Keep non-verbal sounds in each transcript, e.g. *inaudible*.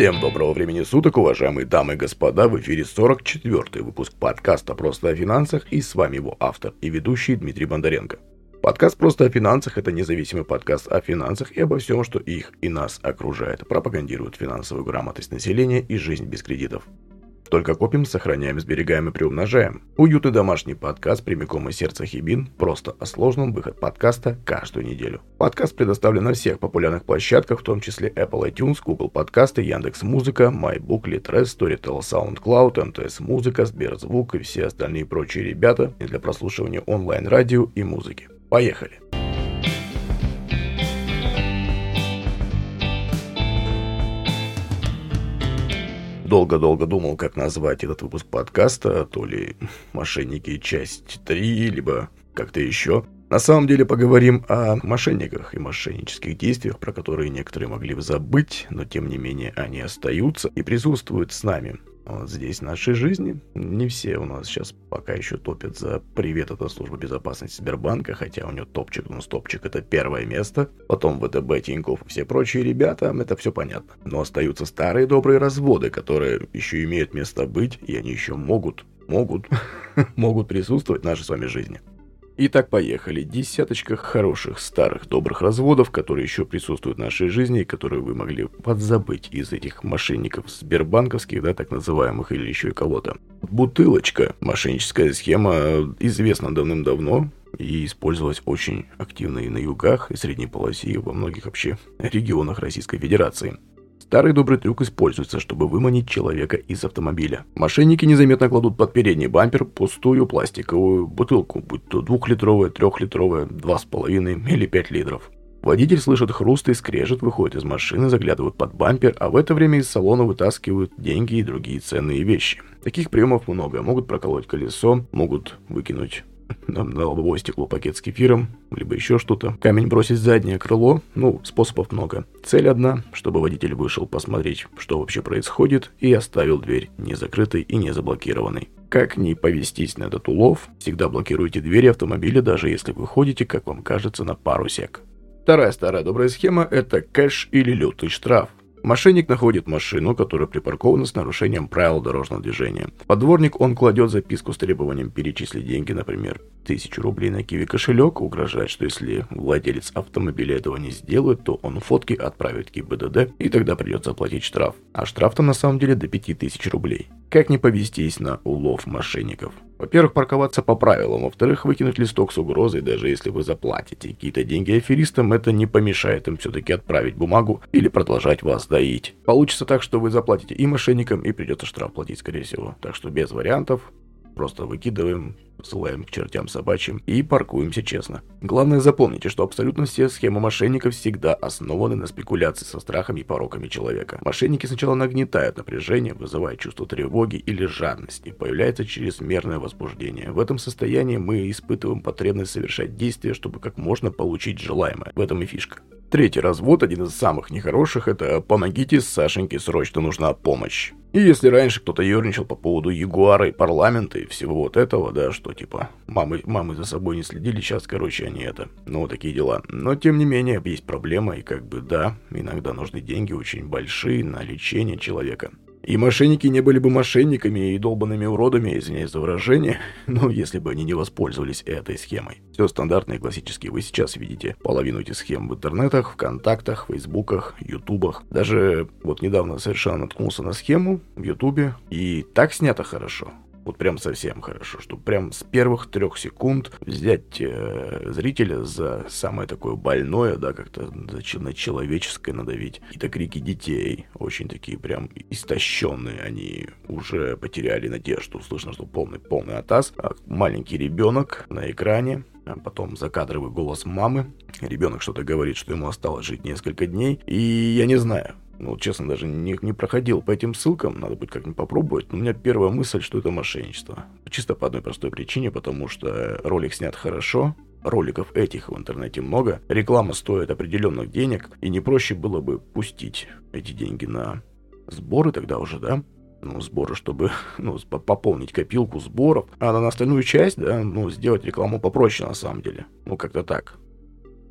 Всем доброго времени суток, уважаемые дамы и господа, в эфире 44-й выпуск подкаста «Просто о финансах» и с вами его автор и ведущий Дмитрий Бондаренко. Подкаст «Просто о финансах» — это независимый подкаст о финансах и обо всем, что их и нас окружает, пропагандирует финансовую грамотность населения и жизнь без кредитов. Только копим, сохраняем, сберегаем и приумножаем. Уютный домашний подкаст прямиком из сердца Хибин. Просто о сложном выход подкаста каждую неделю. Подкаст предоставлен на всех популярных площадках, в том числе Apple iTunes, Google подкасты, Яндекс Музыка, MyBook, Litres, Storytel, SoundCloud, МТС Музыка, Сберзвук и все остальные прочие ребята для прослушивания онлайн-радио и музыки. Поехали! Долго-долго думал, как назвать этот выпуск подкаста, то ли «Мошенники. Часть 3», либо как-то еще. На самом деле поговорим о мошенниках и мошеннических действиях, про которые некоторые могли бы забыть, но тем не менее они остаются и присутствуют с нами вот здесь в нашей жизни. Не все у нас сейчас пока еще топят за привет, это служба безопасности Сбербанка, хотя у него топчик, ну стопчик это первое место. Потом ВТБ, Тинькофф и все прочие ребята, это все понятно. Но остаются старые добрые разводы, которые еще имеют место быть, и они еще могут, могут, *laughs* могут присутствовать в нашей с вами жизни. Итак, поехали. Десяточка хороших старых добрых разводов, которые еще присутствуют в нашей жизни и которые вы могли подзабыть из этих мошенников сбербанковских, да, так называемых, или еще и кого-то. Бутылочка. Мошенническая схема известна давным-давно и использовалась очень активно и на югах, и средней полосе, и во многих вообще регионах Российской Федерации. Старый добрый трюк используется, чтобы выманить человека из автомобиля. Мошенники незаметно кладут под передний бампер пустую пластиковую бутылку, будь то двухлитровая, трехлитровая, два с половиной или пять литров. Водитель слышит хруст и скрежет, выходит из машины, заглядывают под бампер, а в это время из салона вытаскивают деньги и другие ценные вещи. Таких приемов много. Могут проколоть колесо, могут выкинуть на, на лобовое стекло пакет с кефиром, либо еще что-то. Камень бросить в заднее крыло, ну, способов много. Цель одна, чтобы водитель вышел посмотреть, что вообще происходит, и оставил дверь не закрытой и не заблокированной. Как не повестись на этот улов, всегда блокируйте двери автомобиля, даже если вы ходите, как вам кажется, на пару сек. Вторая старая добрая схема – это кэш или лютый штраф. Мошенник находит машину, которая припаркована с нарушением правил дорожного движения. Подворник он кладет записку с требованием перечислить деньги, например, тысячу рублей на киви кошелек, угрожает, что если владелец автомобиля этого не сделает, то он фотки отправит ГИБДД, и тогда придется оплатить штраф. А штраф там на самом деле до 5000 рублей. Как не повестись на улов мошенников? Во-первых, парковаться по правилам. Во-вторых, выкинуть листок с угрозой, даже если вы заплатите какие-то деньги аферистам, это не помешает им все-таки отправить бумагу или продолжать вас доить. Получится так, что вы заплатите и мошенникам, и придется штраф платить, скорее всего. Так что без вариантов, просто выкидываем, посылаем к чертям собачьим и паркуемся честно. Главное запомните, что абсолютно все схемы мошенников всегда основаны на спекуляции со страхами и пороками человека. Мошенники сначала нагнетают напряжение, вызывая чувство тревоги или жадности, появляется чрезмерное возбуждение. В этом состоянии мы испытываем потребность совершать действия, чтобы как можно получить желаемое. В этом и фишка. Третий развод, один из самых нехороших, это «помогите, Сашеньке срочно нужна помощь». И если раньше кто-то ерничал по поводу Ягуара и парламента и всего вот этого, да, что типа мамы, мамы за собой не следили, сейчас, короче, они это, ну, такие дела. Но, тем не менее, есть проблема, и как бы, да, иногда нужны деньги очень большие на лечение человека. И мошенники не были бы мошенниками и долбанными уродами, извиняюсь за выражение, *laughs* ну, если бы они не воспользовались этой схемой. Все стандартно и классически. Вы сейчас видите половину этих схем в интернетах, ВКонтактах, Фейсбуках, Ютубах. Даже вот недавно совершенно наткнулся на схему в Ютубе, и так снято хорошо. Вот прям совсем хорошо, чтобы прям с первых трех секунд взять э, зрителя за самое такое больное, да, как-то на человеческое надавить. Так крики детей, очень такие прям истощенные, они уже потеряли надежду. Слышно, что полный, полный атас. А маленький ребенок на экране, а потом закадровый голос мамы. Ребенок что-то говорит, что ему осталось жить несколько дней. И я не знаю, ну, честно, даже не, не проходил по этим ссылкам, надо будет как-нибудь попробовать. Но у меня первая мысль, что это мошенничество. Чисто по одной простой причине, потому что ролик снят хорошо, роликов этих в интернете много, реклама стоит определенных денег, и не проще было бы пустить эти деньги на сборы тогда уже, да? Ну, сборы, чтобы *laughs* ну, пополнить копилку сборов, а на остальную часть, да, ну, сделать рекламу попроще на самом деле. Ну, как-то так.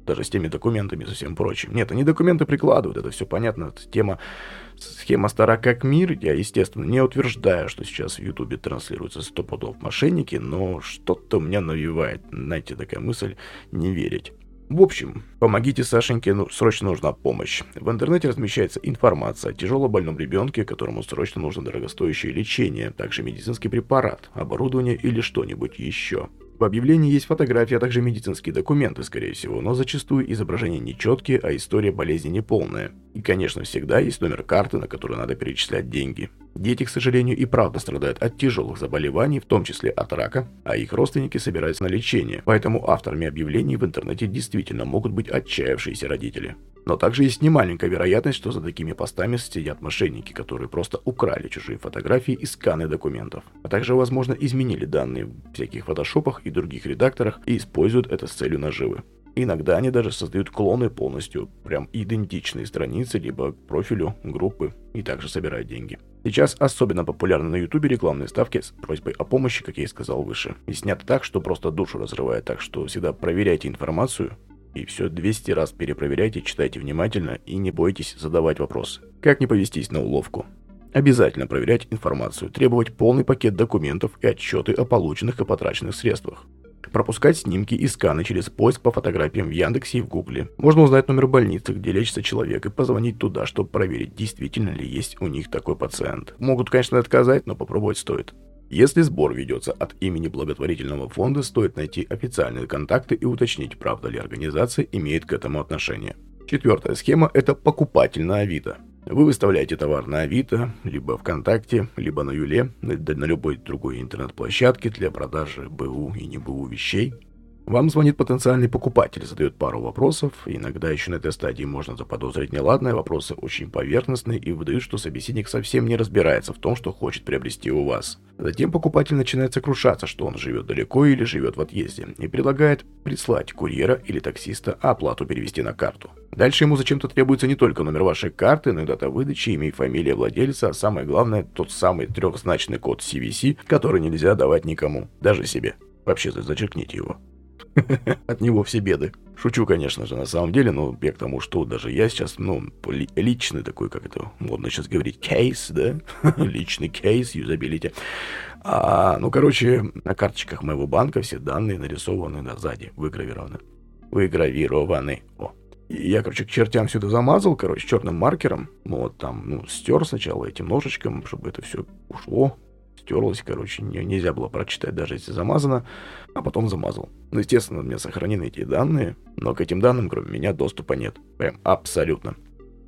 Даже с теми документами со всем прочим. Нет, они документы прикладывают, это все понятно. Тема, схема стара как мир. Я, естественно, не утверждаю, что сейчас в Ютубе транслируются 100 пудов мошенники, но что-то у меня навевает, знаете, такая мысль, не верить. В общем, помогите Сашеньке, ну, срочно нужна помощь. В интернете размещается информация о тяжело больном ребенке, которому срочно нужно дорогостоящее лечение, также медицинский препарат, оборудование или что-нибудь еще. В объявлении есть фотографии, а также медицинские документы, скорее всего, но зачастую изображения нечеткие, а история болезни неполная. И, конечно, всегда есть номер карты, на который надо перечислять деньги. Дети, к сожалению, и правда страдают от тяжелых заболеваний, в том числе от рака, а их родственники собираются на лечение, поэтому авторами объявлений в интернете действительно могут быть отчаявшиеся родители. Но также есть немаленькая вероятность, что за такими постами сидят мошенники, которые просто украли чужие фотографии и сканы документов. А также, возможно, изменили данные в всяких фотошопах других редакторах и используют это с целью наживы. Иногда они даже создают клоны полностью, прям идентичные страницы, либо профилю группы, и также собирают деньги. Сейчас особенно популярны на ютубе рекламные ставки с просьбой о помощи, как я и сказал выше. И снято так, что просто душу разрывает, так что всегда проверяйте информацию, и все 200 раз перепроверяйте, читайте внимательно и не бойтесь задавать вопросы. Как не повестись на уловку? Обязательно проверять информацию, требовать полный пакет документов и отчеты о полученных и потраченных средствах. Пропускать снимки и сканы через поиск по фотографиям в Яндексе и в Гугле. Можно узнать номер больницы, где лечится человек, и позвонить туда, чтобы проверить, действительно ли есть у них такой пациент. Могут, конечно, отказать, но попробовать стоит. Если сбор ведется от имени благотворительного фонда, стоит найти официальные контакты и уточнить, правда ли организация имеет к этому отношение. Четвертая схема – это покупатель на Авито. Вы выставляете товар на Авито, либо ВКонтакте, либо на Юле, на любой другой интернет-площадке для продажи БУ и не БУ вещей – вам звонит потенциальный покупатель, задает пару вопросов. Иногда еще на этой стадии можно заподозрить неладное, вопросы очень поверхностные и выдают, что собеседник совсем не разбирается в том, что хочет приобрести у вас. Затем покупатель начинает сокрушаться, что он живет далеко или живет в отъезде, и предлагает прислать курьера или таксиста, а оплату перевести на карту. Дальше ему зачем-то требуется не только номер вашей карты, но и дата выдачи, имя и фамилия владельца, а самое главное, тот самый трехзначный код CVC, который нельзя давать никому, даже себе. Вообще зачеркните его. *laughs* От него все беды. Шучу, конечно же, на самом деле, но я к тому, что даже я сейчас, ну, личный такой, как это модно сейчас говорить, кейс, да? *laughs* Личный кейс, юзабилити. А, ну, короче, на карточках моего банка все данные нарисованы на сзади, выгравированы. Выгравированы. О. И я, короче, к чертям сюда замазал, короче, черным маркером. Вот там, ну, стер сначала этим ножичком, чтобы это все ушло стерлось, короче, не, нельзя было прочитать, даже если замазано, а потом замазал. Ну, естественно, у меня сохранены эти данные, но к этим данным, кроме меня, доступа нет. Прям абсолютно.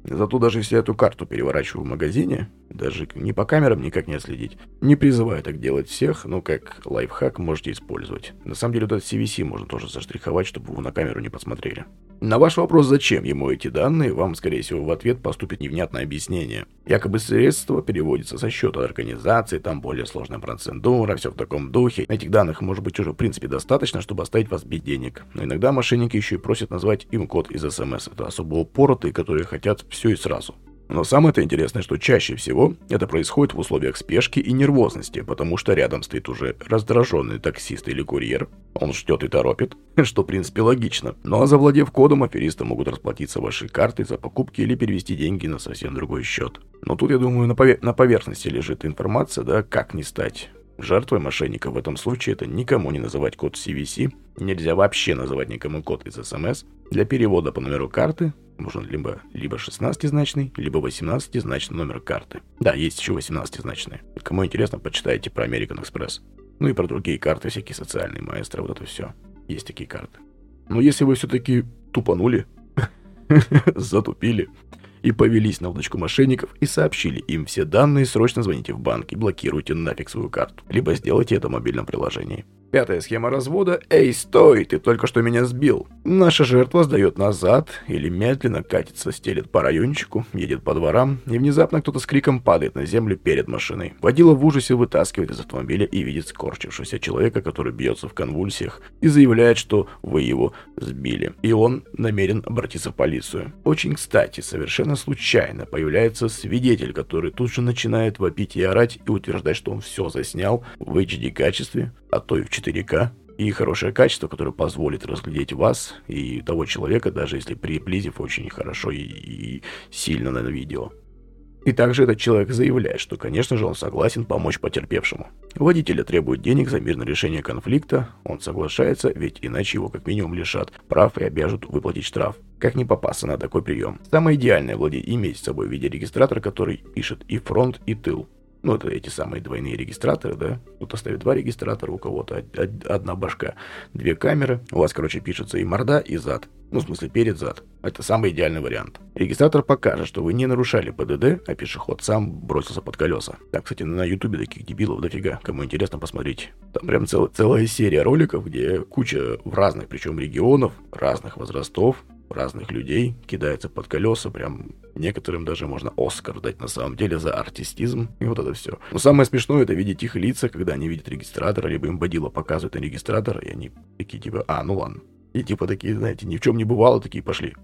Зато даже если эту карту переворачиваю в магазине, даже не по камерам никак не отследить. Не призываю так делать всех, но как лайфхак можете использовать. На самом деле, вот этот CVC можно тоже заштриховать, чтобы вы на камеру не посмотрели. На ваш вопрос, зачем ему эти данные, вам, скорее всего, в ответ поступит невнятное объяснение. Якобы средства переводятся со счета организации, там более сложная процедура, все в таком духе. Этих данных может быть уже в принципе достаточно, чтобы оставить вас без денег. Но иногда мошенники еще и просят назвать им код из СМС. Это особо упоротые, которые хотят все и сразу. Но самое-то интересное, что чаще всего это происходит в условиях спешки и нервозности, потому что рядом стоит уже раздраженный таксист или курьер. Он ждет и торопит, *laughs* что в принципе логично. Ну а завладев кодом, аферисты могут расплатиться вашей картой за покупки или перевести деньги на совсем другой счет. Но тут, я думаю, на, повер- на поверхности лежит информация, да, как не стать Жертвой мошенника в этом случае это никому не называть код CVC, нельзя вообще называть никому код из SMS. Для перевода по номеру карты нужен либо, либо 16-значный, либо 18-значный номер карты. Да, есть еще 18-значные. Кому интересно, почитайте про American Express. Ну и про другие карты, всякие социальные маэстро, вот это все. Есть такие карты. Но если вы все-таки тупанули, *laughs* затупили, и повелись на удочку мошенников и сообщили им все данные, срочно звоните в банк и блокируйте нафиг свою карту. Либо сделайте это в мобильном приложении. Пятая схема развода. «Эй, стой, ты только что меня сбил!» Наша жертва сдает назад или медленно катится, стелет по райончику, едет по дворам, и внезапно кто-то с криком падает на землю перед машиной. Водила в ужасе вытаскивает из автомобиля и видит скорчившегося человека, который бьется в конвульсиях, и заявляет, что вы его сбили. И он намерен обратиться в полицию. Очень кстати, совершенно случайно появляется свидетель, который тут же начинает вопить и орать и утверждать, что он все заснял в HD качестве, а то и в 4К и хорошее качество, которое позволит разглядеть вас и того человека, даже если приблизив очень хорошо и, и сильно на видео. И также этот человек заявляет, что, конечно же, он согласен помочь потерпевшему. Водителя требует денег за мирное решение конфликта, он соглашается, ведь иначе его как минимум лишат прав и обяжут выплатить штраф. Как не попасться на такой прием? Самое идеальное владеть иметь с собой в виде регистратора, который пишет и фронт, и тыл. Ну, это эти самые двойные регистраторы, да? Кто-то ставит два регистратора, у кого-то одна башка, две камеры. У вас, короче, пишется и морда, и зад. Ну, в смысле, перед-зад. Это самый идеальный вариант. Регистратор покажет, что вы не нарушали ПДД, а пешеход сам бросился под колеса. Так, кстати, на ютубе таких дебилов дофига. Кому интересно, посмотрите. Там прям цел, целая серия роликов, где куча в разных, причем регионов, разных возрастов, разных людей кидается под колеса, прям некоторым даже можно Оскар дать на самом деле за артистизм, и вот это все. Но самое смешное это видеть их лица, когда они видят регистратора, либо им бодила показывает на регистратор, и они такие типа, а, ну ладно. И типа такие, знаете, ни в чем не бывало, такие пошли.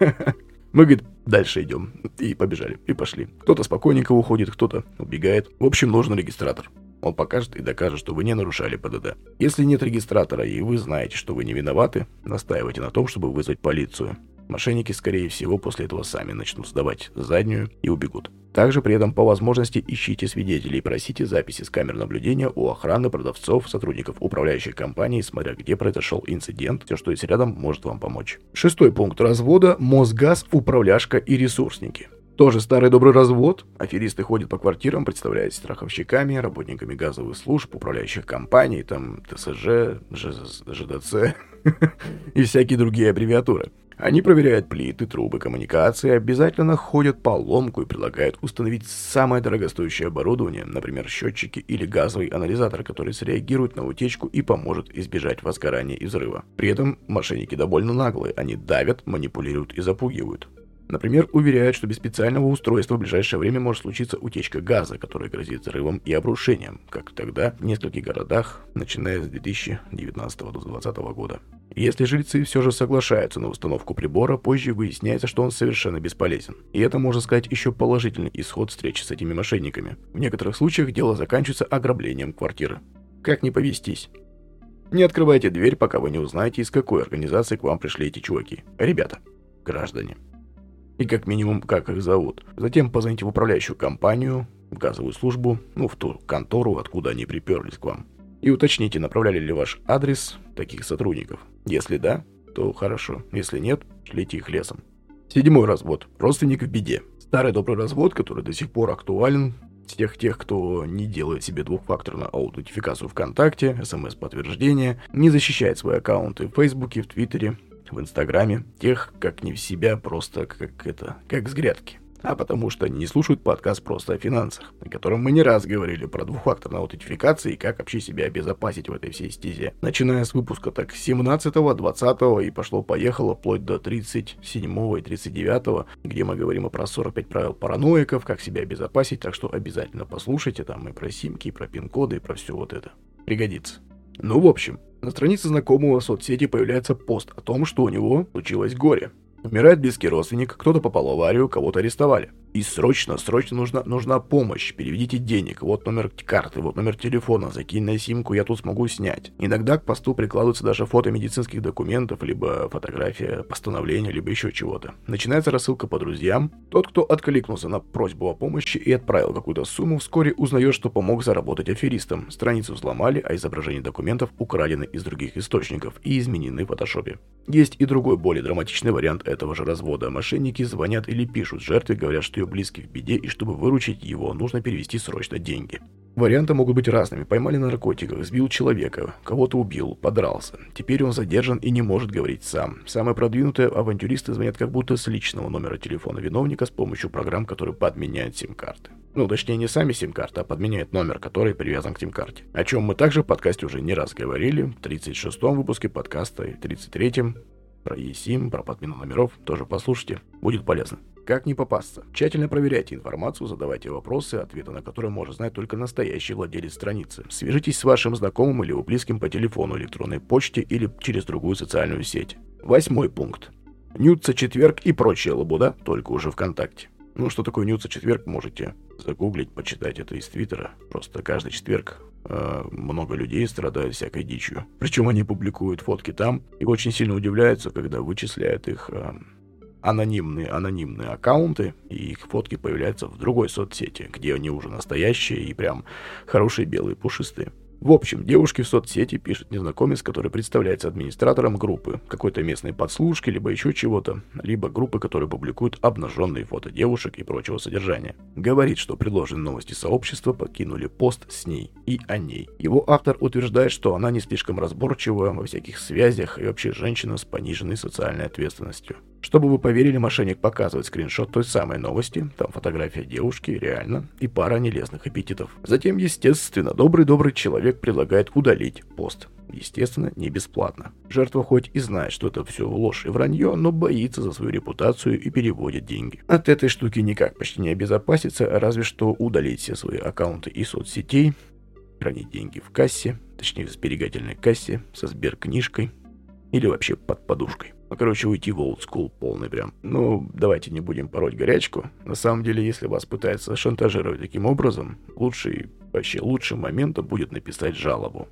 *laughs* Мы, говорит, дальше идем. И побежали, и пошли. Кто-то спокойненько уходит, кто-то убегает. В общем, нужен регистратор. Он покажет и докажет, что вы не нарушали ПДД. Если нет регистратора и вы знаете, что вы не виноваты, настаивайте на том, чтобы вызвать полицию. Мошенники, скорее всего, после этого сами начнут сдавать заднюю и убегут. Также при этом по возможности ищите свидетелей и просите записи с камер наблюдения у охраны, продавцов, сотрудников управляющей компании, смотря где произошел инцидент. Все, что есть рядом, может вам помочь. Шестой пункт развода – Мосгаз, управляшка и ресурсники. Тоже старый добрый развод. Аферисты ходят по квартирам, представляясь страховщиками, работниками газовых служб, управляющих компаний, там ТСЖ, ЖДЦ *laughs* и всякие другие аббревиатуры. Они проверяют плиты, трубы, коммуникации, обязательно находят поломку и предлагают установить самое дорогостоящее оборудование, например, счетчики или газовый анализатор, который среагирует на утечку и поможет избежать возгорания и взрыва. При этом мошенники довольно наглые, они давят, манипулируют и запугивают. Например, уверяют, что без специального устройства в ближайшее время может случиться утечка газа, которая грозит взрывом и обрушением, как тогда в нескольких городах, начиная с 2019 до 2020 года. Если жильцы все же соглашаются на установку прибора, позже выясняется, что он совершенно бесполезен. И это, можно сказать, еще положительный исход встречи с этими мошенниками. В некоторых случаях дело заканчивается ограблением квартиры. Как не повестись? Не открывайте дверь, пока вы не узнаете, из какой организации к вам пришли эти чуваки. Ребята, граждане и как минимум, как их зовут. Затем позвоните в управляющую компанию, в газовую службу, ну, в ту контору, откуда они приперлись к вам. И уточните, направляли ли ваш адрес таких сотрудников. Если да, то хорошо. Если нет, шлите их лесом. Седьмой развод. Родственник в беде. Старый добрый развод, который до сих пор актуален, всех тех, кто не делает себе двухфакторную аутентификацию ВКонтакте, смс-подтверждение, не защищает свои аккаунты в Фейсбуке, в Твиттере, в Инстаграме, тех, как не в себя, просто как это, как с грядки. А потому что они не слушают подкаст просто о финансах, о котором мы не раз говорили про двухфакторную аутентификацию и как вообще себя обезопасить в этой всей стезе. Начиная с выпуска так 17 20 и пошло-поехало вплоть до 37 и 39 где мы говорим про 45 правил параноиков, как себя обезопасить, так что обязательно послушайте там и про симки, и про пин-коды, и про все вот это. Пригодится. Ну, в общем, на странице знакомого в соцсети появляется пост о том, что у него случилось горе. Умирает близкий родственник, кто-то попал в аварию, кого-то арестовали. И срочно, срочно нужна, нужна помощь. Переведите денег. Вот номер карты, вот номер телефона. Закинь на симку, я тут смогу снять. Иногда к посту прикладываются даже фото медицинских документов, либо фотография постановления, либо еще чего-то. Начинается рассылка по друзьям. Тот, кто откликнулся на просьбу о помощи и отправил какую-то сумму, вскоре узнает, что помог заработать аферистам. Страницу взломали, а изображения документов украдены из других источников и изменены в фотошопе. Есть и другой, более драматичный вариант этого же развода. Мошенники звонят или пишут жертве, говорят, что ее близких в беде, и чтобы выручить его, нужно перевести срочно деньги. Варианты могут быть разными. Поймали на наркотиках, сбил человека, кого-то убил, подрался. Теперь он задержан и не может говорить сам. Самые продвинутые авантюристы звонят как будто с личного номера телефона виновника с помощью программ, которые подменяют сим-карты. Ну, точнее, не сами сим-карты, а подменяют номер, который привязан к сим-карте. О чем мы также в подкасте уже не раз говорили. В 36-м выпуске подкаста и 33-м про eSIM, про подмену номеров тоже послушайте. Будет полезно. Как не попасться? Тщательно проверяйте информацию, задавайте вопросы, ответы на которые может знать только настоящий владелец страницы. Свяжитесь с вашим знакомым или близким по телефону, электронной почте или через другую социальную сеть. Восьмой пункт. Нюца четверг и прочая лабуда, только уже ВКонтакте. Ну, что такое Нюца четверг, можете загуглить, почитать это из Твиттера. Просто каждый четверг э, много людей страдают всякой дичью. Причем они публикуют фотки там и очень сильно удивляются, когда вычисляют их э, анонимные, анонимные аккаунты, и их фотки появляются в другой соцсети, где они уже настоящие и прям хорошие белые пушистые. В общем, девушке в соцсети пишет незнакомец, который представляется администратором группы, какой-то местной подслушки, либо еще чего-то, либо группы, которые публикуют обнаженные фото девушек и прочего содержания. Говорит, что предложенные новости сообщества покинули пост с ней и о ней. Его автор утверждает, что она не слишком разборчива во всяких связях и вообще женщина с пониженной социальной ответственностью. Чтобы вы поверили, мошенник показывает скриншот той самой новости, там фотография девушки, реально, и пара нелестных аппетитов. Затем, естественно, добрый-добрый человек предлагает удалить пост. Естественно, не бесплатно. Жертва хоть и знает, что это все ложь и вранье, но боится за свою репутацию и переводит деньги. От этой штуки никак почти не обезопаситься, разве что удалить все свои аккаунты и соцсетей, хранить деньги в кассе, точнее в сберегательной кассе, со сберкнижкой или вообще под подушкой. Ну, короче, уйти в school полный прям. Ну, давайте не будем пороть горячку. На самом деле, если вас пытаются шантажировать таким образом, лучший, вообще лучшим моментом будет написать жалобу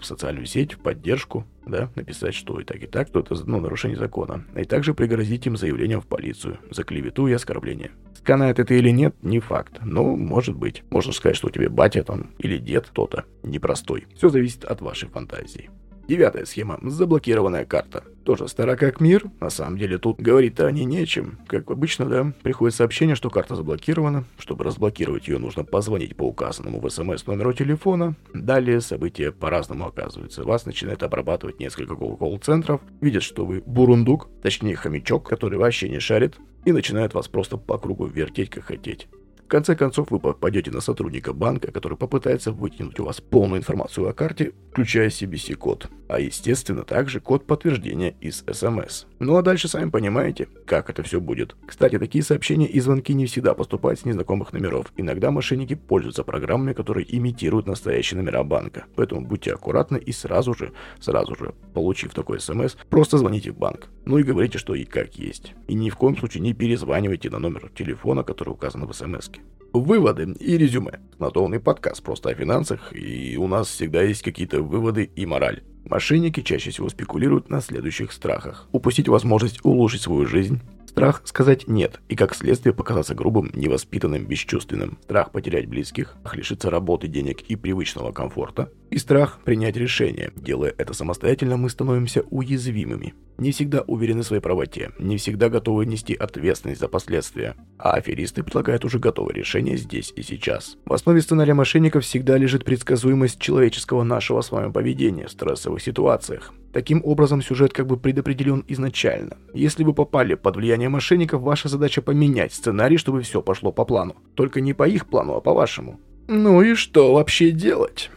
в социальную сеть, в поддержку, да, написать, что и так, и так, то это ну, нарушение закона. И также пригрозить им заявлением в полицию за клевету и оскорбление. Сканает это или нет, не факт. Но может быть. Можно сказать, что у тебя батя там или дед кто-то непростой. Все зависит от вашей фантазии. Девятая схема. Заблокированная карта. Тоже стара как мир. На самом деле тут говорить-то о ней нечем. Как обычно, да, приходит сообщение, что карта заблокирована. Чтобы разблокировать ее, нужно позвонить по указанному в смс номеру телефона. Далее события по-разному оказываются. Вас начинает обрабатывать несколько колл-центров. Видят, что вы бурундук, точнее хомячок, который вообще не шарит. И начинают вас просто по кругу вертеть, как хотеть конце концов, вы попадете на сотрудника банка, который попытается вытянуть у вас полную информацию о карте, включая CBC-код. А естественно, также код подтверждения из SMS. Ну а дальше сами понимаете, как это все будет. Кстати, такие сообщения и звонки не всегда поступают с незнакомых номеров. Иногда мошенники пользуются программами, которые имитируют настоящие номера банка. Поэтому будьте аккуратны и сразу же, сразу же, получив такой смс, просто звоните в банк. Ну и говорите, что и как есть. И ни в коем случае не перезванивайте на номер телефона, который указан в смс. -ке. Выводы и резюме. Натовный подкаст просто о финансах, и у нас всегда есть какие-то выводы и мораль. Мошенники чаще всего спекулируют на следующих страхах. Упустить возможность улучшить свою жизнь, Страх сказать «нет» и как следствие показаться грубым, невоспитанным, бесчувственным. Страх потерять близких, лишиться работы, денег и привычного комфорта. И страх принять решение. Делая это самостоятельно, мы становимся уязвимыми. Не всегда уверены в своей правоте, не всегда готовы нести ответственность за последствия. А аферисты предлагают уже готовое решение здесь и сейчас. В основе сценария мошенников всегда лежит предсказуемость человеческого нашего с вами поведения в стрессовых ситуациях. Таким образом, сюжет как бы предопределен изначально. Если вы попали под влияние мошенников, ваша задача поменять сценарий, чтобы все пошло по плану. Только не по их плану, а по вашему. Ну и что вообще делать?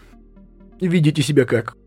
Видите себя как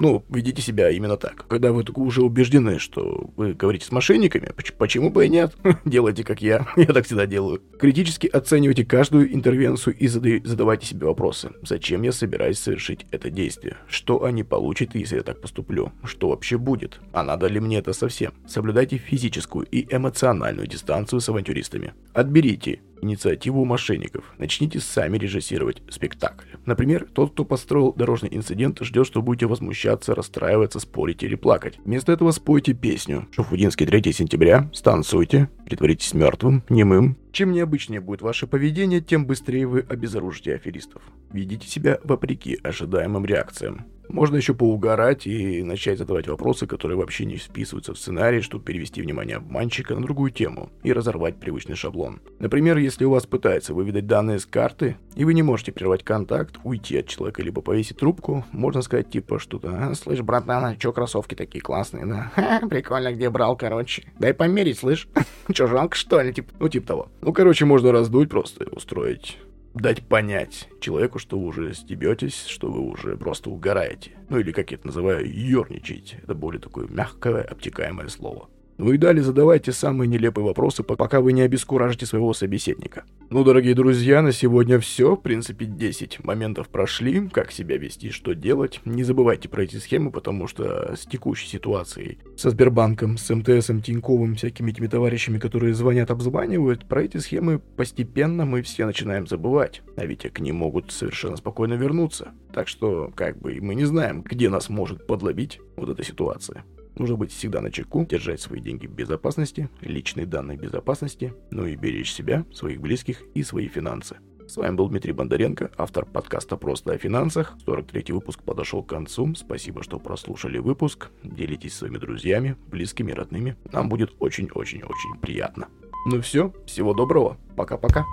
ну, ведите себя именно так. Когда вы уже убеждены, что вы говорите с мошенниками, почему бы и нет? *laughs* Делайте, как я. *laughs* Я так всегда делаю. Критически оценивайте каждую интервенцию и задавайте себе вопросы. Зачем я собираюсь совершить это действие? Что они получат, если я так поступлю? Что вообще будет? А надо ли мне это совсем? Соблюдайте физическую и эмоциональную дистанцию с авантюристами. Отберите инициативу мошенников. Начните сами режиссировать спектакль. Например, тот, кто построил дорожный инцидент, ждет, что будете возмущаться, расстраиваться, спорить или плакать. Вместо этого спойте песню. Шуфудинский 3 сентября, станцуйте, притворитесь мертвым, немым. Чем необычнее будет ваше поведение, тем быстрее вы обезоружите аферистов. Ведите себя вопреки ожидаемым реакциям. Можно еще поугарать и начать задавать вопросы, которые вообще не вписываются в сценарий, чтобы перевести внимание обманщика на другую тему и разорвать привычный шаблон. Например, если у вас пытается выведать данные с карты, и вы не можете прервать контакт, уйти от человека, либо повесить трубку, можно сказать типа что-то «А, «Слышь, братан, а чё кроссовки такие классные, да? *laughs* Ха, прикольно, где брал, короче. Дай померить, слышь? *laughs* Чё, жалко, что ли? Типа, ну, типа того. Ну, короче, можно раздуть просто и устроить дать понять человеку, что вы уже стебетесь, что вы уже просто угораете. Ну или, как я это называю, ерничаете. Это более такое мягкое, обтекаемое слово. Вы и далее задавайте самые нелепые вопросы, пока вы не обескуражите своего собеседника. Ну, дорогие друзья, на сегодня все. В принципе, 10 моментов прошли. Как себя вести, что делать. Не забывайте про эти схемы, потому что с текущей ситуацией, со Сбербанком, с МТСом, Тиньковым, всякими этими товарищами, которые звонят, обзванивают, про эти схемы постепенно мы все начинаем забывать. А ведь к ним могут совершенно спокойно вернуться. Так что, как бы, мы не знаем, где нас может подловить вот эта ситуация. Нужно быть всегда на чеку, держать свои деньги в безопасности, личные данные в безопасности, ну и беречь себя, своих близких и свои финансы. С вами был Дмитрий Бондаренко, автор подкаста «Просто о финансах». 43-й выпуск подошел к концу. Спасибо, что прослушали выпуск. Делитесь своими друзьями, близкими, родными. Нам будет очень-очень-очень приятно. Ну все, всего доброго. Пока-пока.